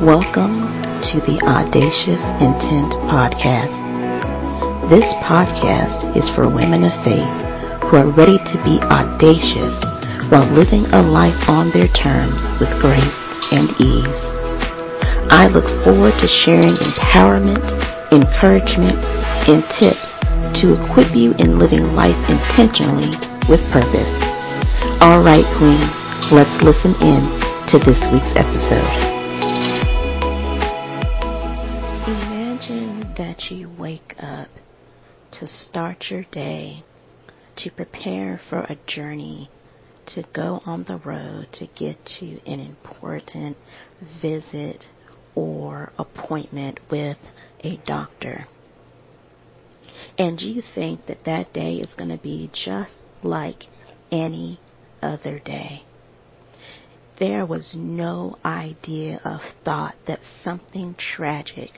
Welcome to the Audacious Intent Podcast. This podcast is for women of faith who are ready to be audacious while living a life on their terms with grace and ease. I look forward to sharing empowerment, encouragement, and tips to equip you in living life intentionally with purpose. Alright, Queen, let's listen in to this week's episode. To start your day, to prepare for a journey, to go on the road to get to an important visit or appointment with a doctor. And you think that that day is going to be just like any other day. There was no idea of thought that something tragic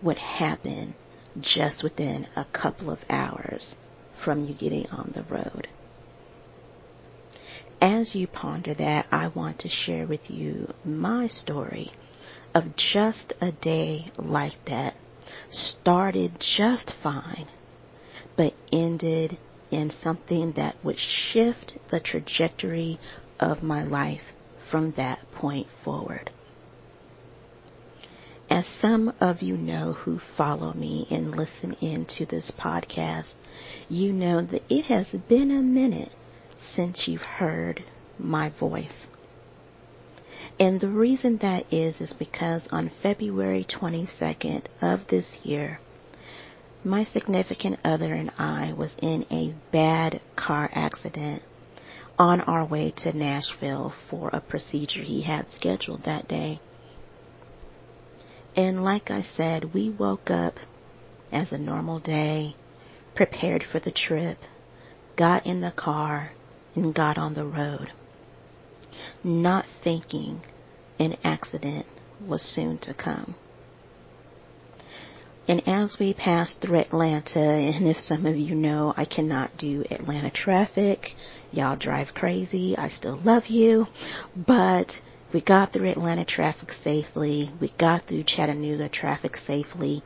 would happen just within a couple of hours from you getting on the road. As you ponder that, I want to share with you my story of just a day like that. Started just fine, but ended in something that would shift the trajectory of my life from that point forward. As some of you know who follow me and listen in to this podcast, you know that it has been a minute since you've heard my voice. And the reason that is is because on February 22nd of this year, my significant other and I was in a bad car accident on our way to Nashville for a procedure he had scheduled that day. And like I said, we woke up as a normal day, prepared for the trip, got in the car, and got on the road, not thinking an accident was soon to come. And as we passed through Atlanta, and if some of you know, I cannot do Atlanta traffic. Y'all drive crazy. I still love you. But we got through Atlanta traffic safely. We got through Chattanooga traffic safely.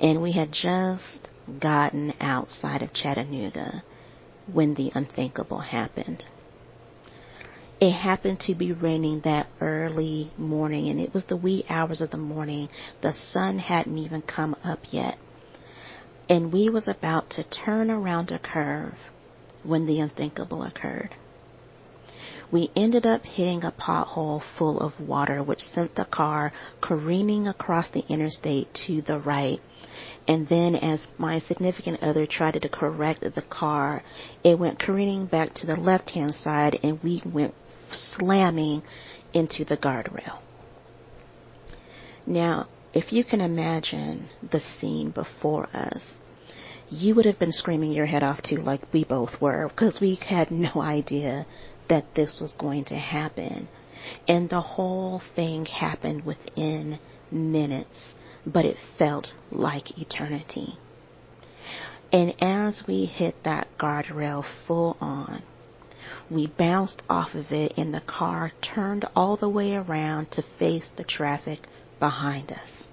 And we had just gotten outside of Chattanooga when the unthinkable happened. It happened to be raining that early morning, and it was the wee hours of the morning. The sun hadn't even come up yet. And we was about to turn around a curve when the unthinkable occurred we ended up hitting a pothole full of water, which sent the car careening across the interstate to the right. And then, as my significant other tried to correct the car, it went careening back to the left hand side, and we went slamming into the guardrail. Now, if you can imagine the scene before us, you would have been screaming your head off too, like we both were, because we had no idea that this was going to happen. And the whole thing happened within minutes, but it felt like eternity. And as we hit that guardrail full on, we bounced off of it and the car turned all the way around to face the traffic behind us.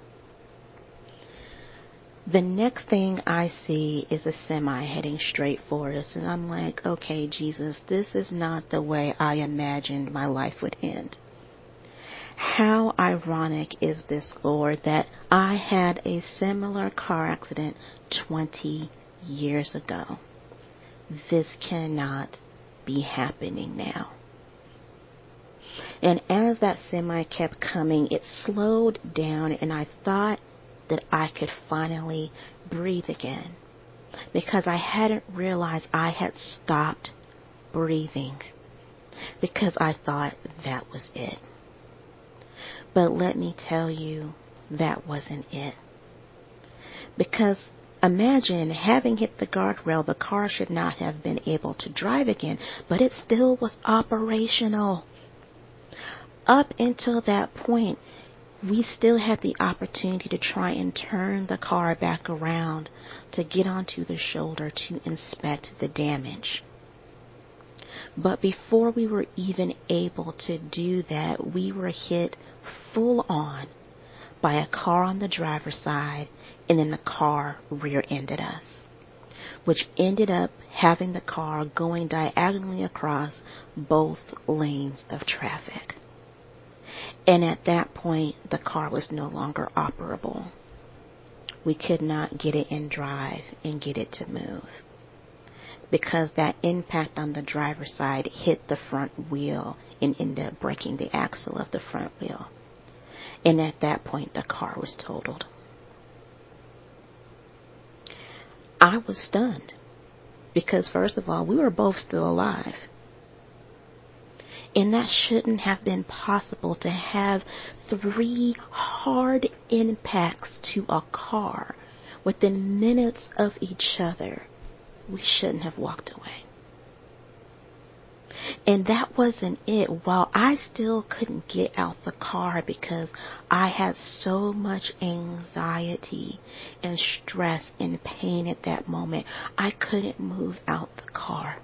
The next thing I see is a semi heading straight for us, and I'm like, okay, Jesus, this is not the way I imagined my life would end. How ironic is this, Lord, that I had a similar car accident 20 years ago. This cannot be happening now. And as that semi kept coming, it slowed down, and I thought that I could finally breathe again because I hadn't realized I had stopped breathing because I thought that was it. But let me tell you, that wasn't it. Because imagine having hit the guardrail, the car should not have been able to drive again, but it still was operational. Up until that point, we still had the opportunity to try and turn the car back around to get onto the shoulder to inspect the damage. But before we were even able to do that, we were hit full on by a car on the driver's side, and then the car rear ended us, which ended up having the car going diagonally across both lanes of traffic. And at that point, the car was no longer operable. We could not get it in drive and get it to move because that impact on the driver's side hit the front wheel and ended up breaking the axle of the front wheel. And at that point, the car was totaled. I was stunned because, first of all, we were both still alive. And that shouldn't have been possible to have three hard impacts to a car within minutes of each other we shouldn't have walked away. And that wasn't it. While I still couldn't get out the car because I had so much anxiety and stress and pain at that moment, I couldn't move out the car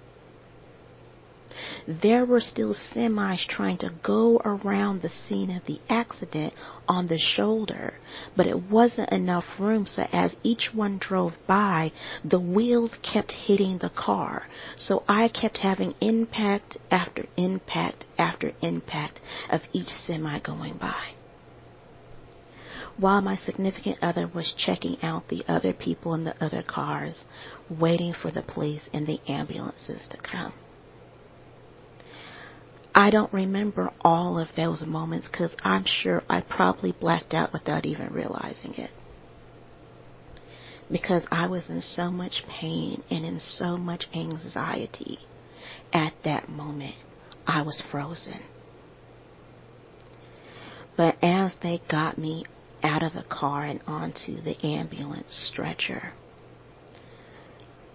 there were still semis trying to go around the scene of the accident on the shoulder, but it wasn't enough room, so as each one drove by, the wheels kept hitting the car. So I kept having impact after impact after impact of each semi going by while my significant other was checking out the other people in the other cars, waiting for the police and the ambulances to come. I don't remember all of those moments because I'm sure I probably blacked out without even realizing it. Because I was in so much pain and in so much anxiety at that moment. I was frozen. But as they got me out of the car and onto the ambulance stretcher,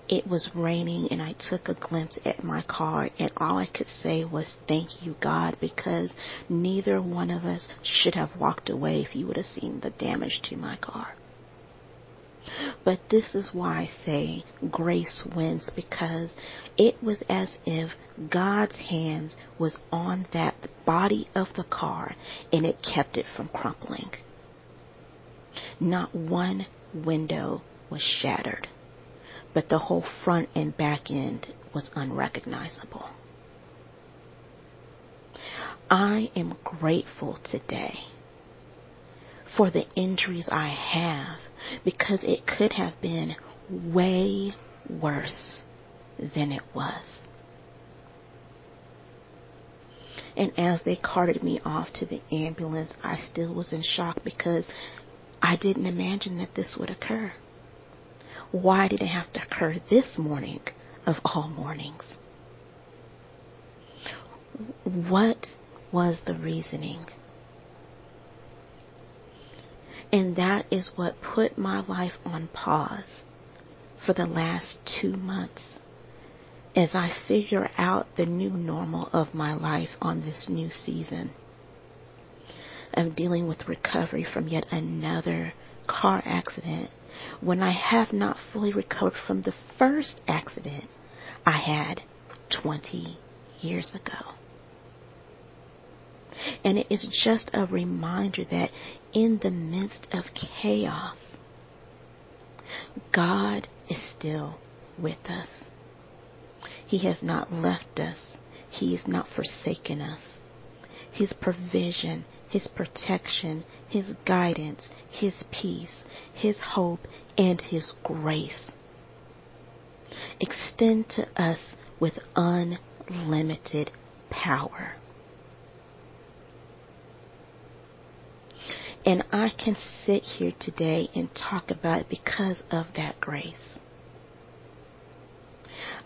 it was raining and I took a glimpse at my car and all I could say was thank you God because neither one of us should have walked away if you would have seen the damage to my car. But this is why I say grace wins because it was as if God's hands was on that body of the car and it kept it from crumpling. Not one window was shattered but the whole front and back end was unrecognizable. I am grateful today for the injuries I have because it could have been way worse than it was. And as they carted me off to the ambulance, I still was in shock because I didn't imagine that this would occur. Why did it have to occur this morning of all mornings? What was the reasoning? And that is what put my life on pause for the last two months as I figure out the new normal of my life on this new season of dealing with recovery from yet another car accident when I have not fully recovered from the first accident I had 20 years ago. And it is just a reminder that in the midst of chaos, God is still with us. He has not left us. He has not forsaken us. His provision his protection, His guidance, His peace, His hope, and His grace. Extend to us with unlimited power. And I can sit here today and talk about it because of that grace.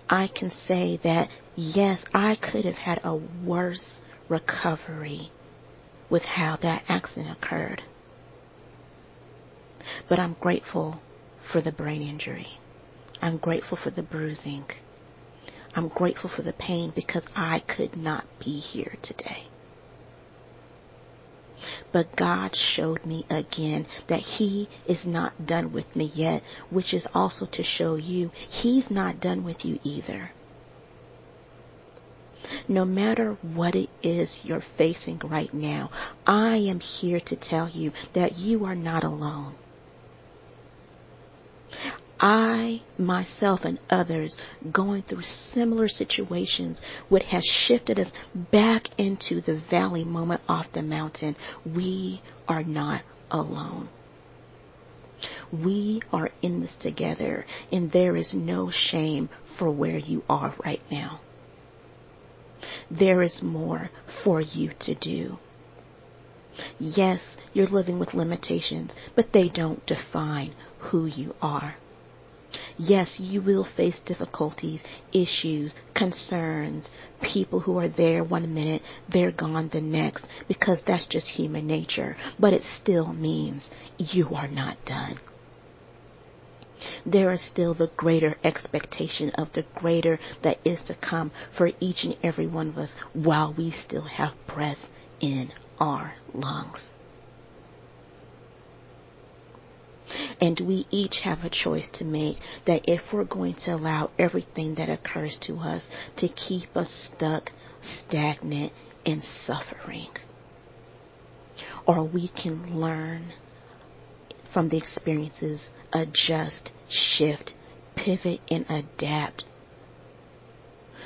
I can say that, yes, I could have had a worse recovery with how that accident occurred. But I'm grateful for the brain injury. I'm grateful for the bruising. I'm grateful for the pain because I could not be here today. But God showed me again that He is not done with me yet, which is also to show you He's not done with you either. No matter what it is you're facing right now, I am here to tell you that you are not alone. I, myself, and others going through similar situations, what has shifted us back into the valley moment off the mountain, we are not alone. We are in this together, and there is no shame for where you are right now. There is more for you to do. Yes, you're living with limitations, but they don't define who you are. Yes, you will face difficulties, issues, concerns, people who are there one minute, they're gone the next, because that's just human nature. But it still means you are not done. There is still the greater expectation of the greater that is to come for each and every one of us while we still have breath in our lungs. And we each have a choice to make that if we're going to allow everything that occurs to us to keep us stuck, stagnant, and suffering, or we can learn from the experiences, adjust, shift, pivot, and adapt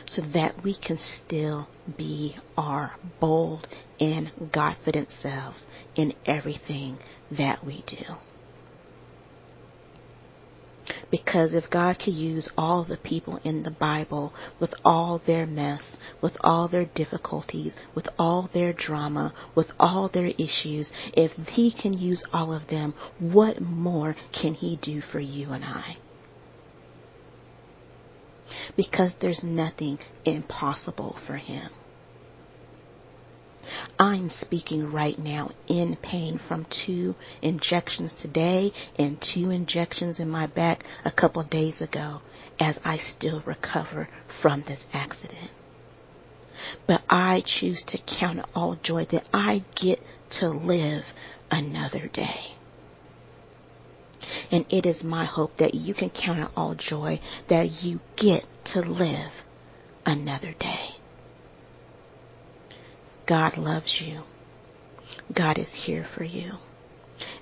so that we can still be our bold and confident selves in everything that we do. Because if God could use all the people in the Bible with all their mess, with all their difficulties, with all their drama, with all their issues, if He can use all of them, what more can He do for you and I? Because there's nothing impossible for Him. I'm speaking right now in pain from two injections today and two injections in my back a couple days ago as I still recover from this accident. But I choose to count all joy that I get to live another day. And it is my hope that you can count all joy that you get to live another day. God loves you. God is here for you.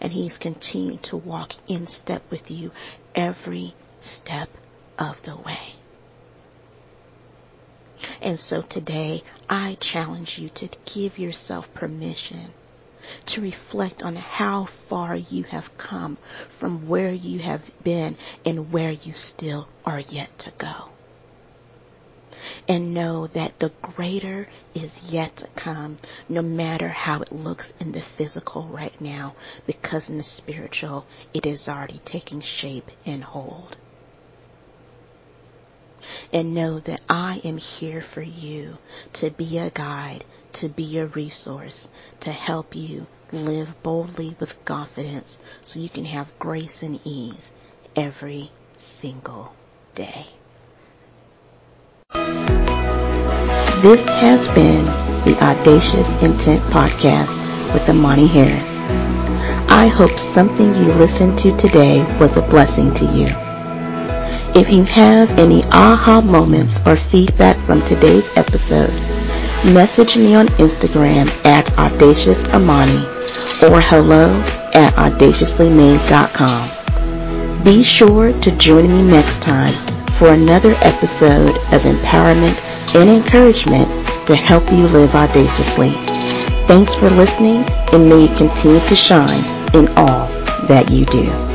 And He's continuing to walk in step with you every step of the way. And so today, I challenge you to give yourself permission to reflect on how far you have come from where you have been and where you still are yet to go and know that the greater is yet to come, no matter how it looks in the physical right now, because in the spiritual, it is already taking shape and hold. And know that I am here for you to be a guide, to be a resource, to help you live boldly with confidence so you can have grace and ease every single day. This has been the Audacious Intent Podcast with Amani Harris. I hope something you listened to today was a blessing to you. If you have any aha moments or feedback from today's episode, message me on Instagram at audaciousamani or hello at audaciouslyme.com. Be sure to join me next time for another episode of empowerment and encouragement to help you live audaciously. Thanks for listening and may you continue to shine in all that you do.